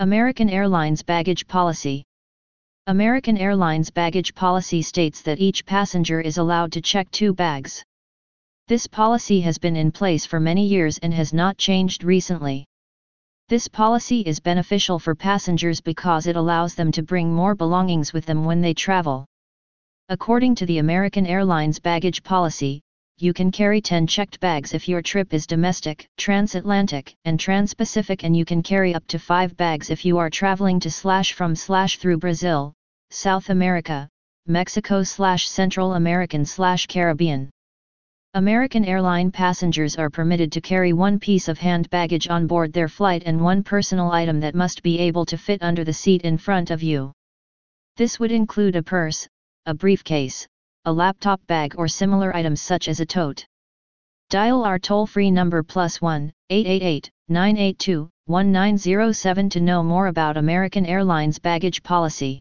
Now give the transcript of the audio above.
American Airlines Baggage Policy American Airlines baggage policy states that each passenger is allowed to check two bags. This policy has been in place for many years and has not changed recently. This policy is beneficial for passengers because it allows them to bring more belongings with them when they travel. According to the American Airlines baggage policy, you can carry 10 checked bags if your trip is domestic, transatlantic, and transpacific and you can carry up to 5 bags if you are traveling to slash from slash through Brazil, South America, Mexico slash Central American slash Caribbean. American airline passengers are permitted to carry one piece of hand baggage on board their flight and one personal item that must be able to fit under the seat in front of you. This would include a purse, a briefcase, a laptop bag or similar items such as a tote. Dial our toll-free number plus 1 888 982 1907 to know more about American Airlines baggage policy.